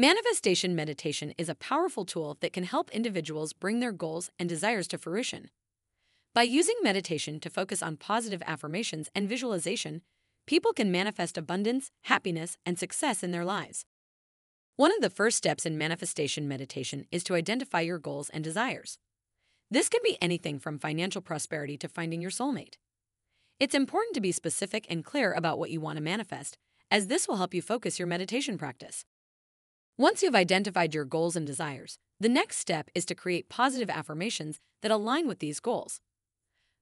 Manifestation meditation is a powerful tool that can help individuals bring their goals and desires to fruition. By using meditation to focus on positive affirmations and visualization, people can manifest abundance, happiness, and success in their lives. One of the first steps in manifestation meditation is to identify your goals and desires. This can be anything from financial prosperity to finding your soulmate. It's important to be specific and clear about what you want to manifest, as this will help you focus your meditation practice. Once you've identified your goals and desires, the next step is to create positive affirmations that align with these goals.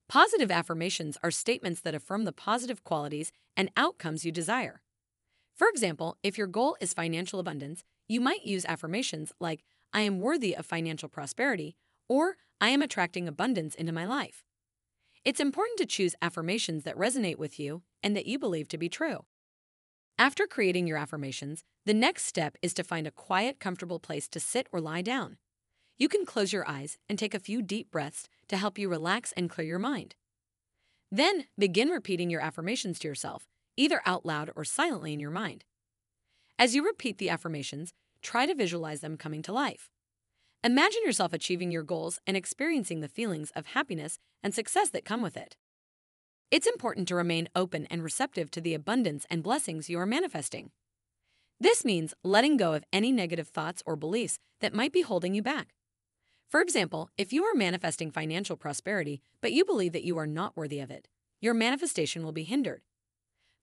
Positive affirmations are statements that affirm the positive qualities and outcomes you desire. For example, if your goal is financial abundance, you might use affirmations like, I am worthy of financial prosperity, or I am attracting abundance into my life. It's important to choose affirmations that resonate with you and that you believe to be true. After creating your affirmations, the next step is to find a quiet, comfortable place to sit or lie down. You can close your eyes and take a few deep breaths to help you relax and clear your mind. Then begin repeating your affirmations to yourself, either out loud or silently in your mind. As you repeat the affirmations, try to visualize them coming to life. Imagine yourself achieving your goals and experiencing the feelings of happiness and success that come with it. It's important to remain open and receptive to the abundance and blessings you are manifesting. This means letting go of any negative thoughts or beliefs that might be holding you back. For example, if you are manifesting financial prosperity, but you believe that you are not worthy of it, your manifestation will be hindered.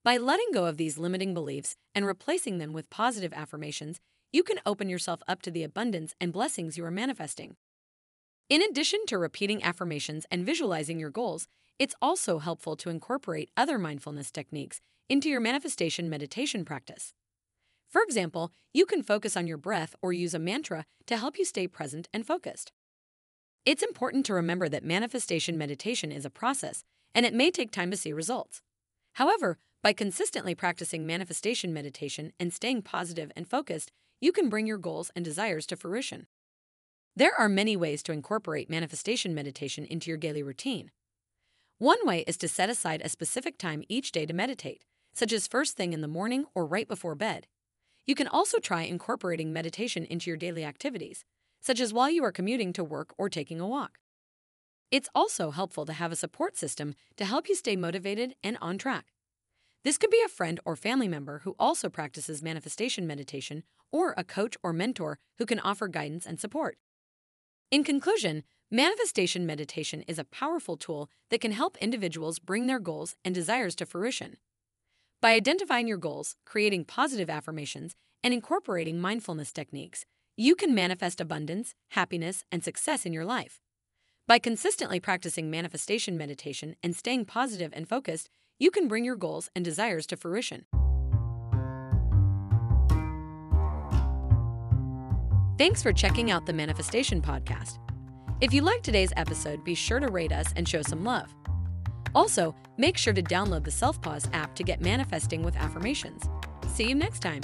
By letting go of these limiting beliefs and replacing them with positive affirmations, you can open yourself up to the abundance and blessings you are manifesting. In addition to repeating affirmations and visualizing your goals, it's also helpful to incorporate other mindfulness techniques into your manifestation meditation practice. For example, you can focus on your breath or use a mantra to help you stay present and focused. It's important to remember that manifestation meditation is a process and it may take time to see results. However, by consistently practicing manifestation meditation and staying positive and focused, you can bring your goals and desires to fruition. There are many ways to incorporate manifestation meditation into your daily routine. One way is to set aside a specific time each day to meditate, such as first thing in the morning or right before bed. You can also try incorporating meditation into your daily activities, such as while you are commuting to work or taking a walk. It's also helpful to have a support system to help you stay motivated and on track. This could be a friend or family member who also practices manifestation meditation, or a coach or mentor who can offer guidance and support. In conclusion, Manifestation meditation is a powerful tool that can help individuals bring their goals and desires to fruition. By identifying your goals, creating positive affirmations, and incorporating mindfulness techniques, you can manifest abundance, happiness, and success in your life. By consistently practicing manifestation meditation and staying positive and focused, you can bring your goals and desires to fruition. Thanks for checking out the Manifestation Podcast. If you liked today's episode, be sure to rate us and show some love. Also, make sure to download the Self Pause app to get manifesting with affirmations. See you next time.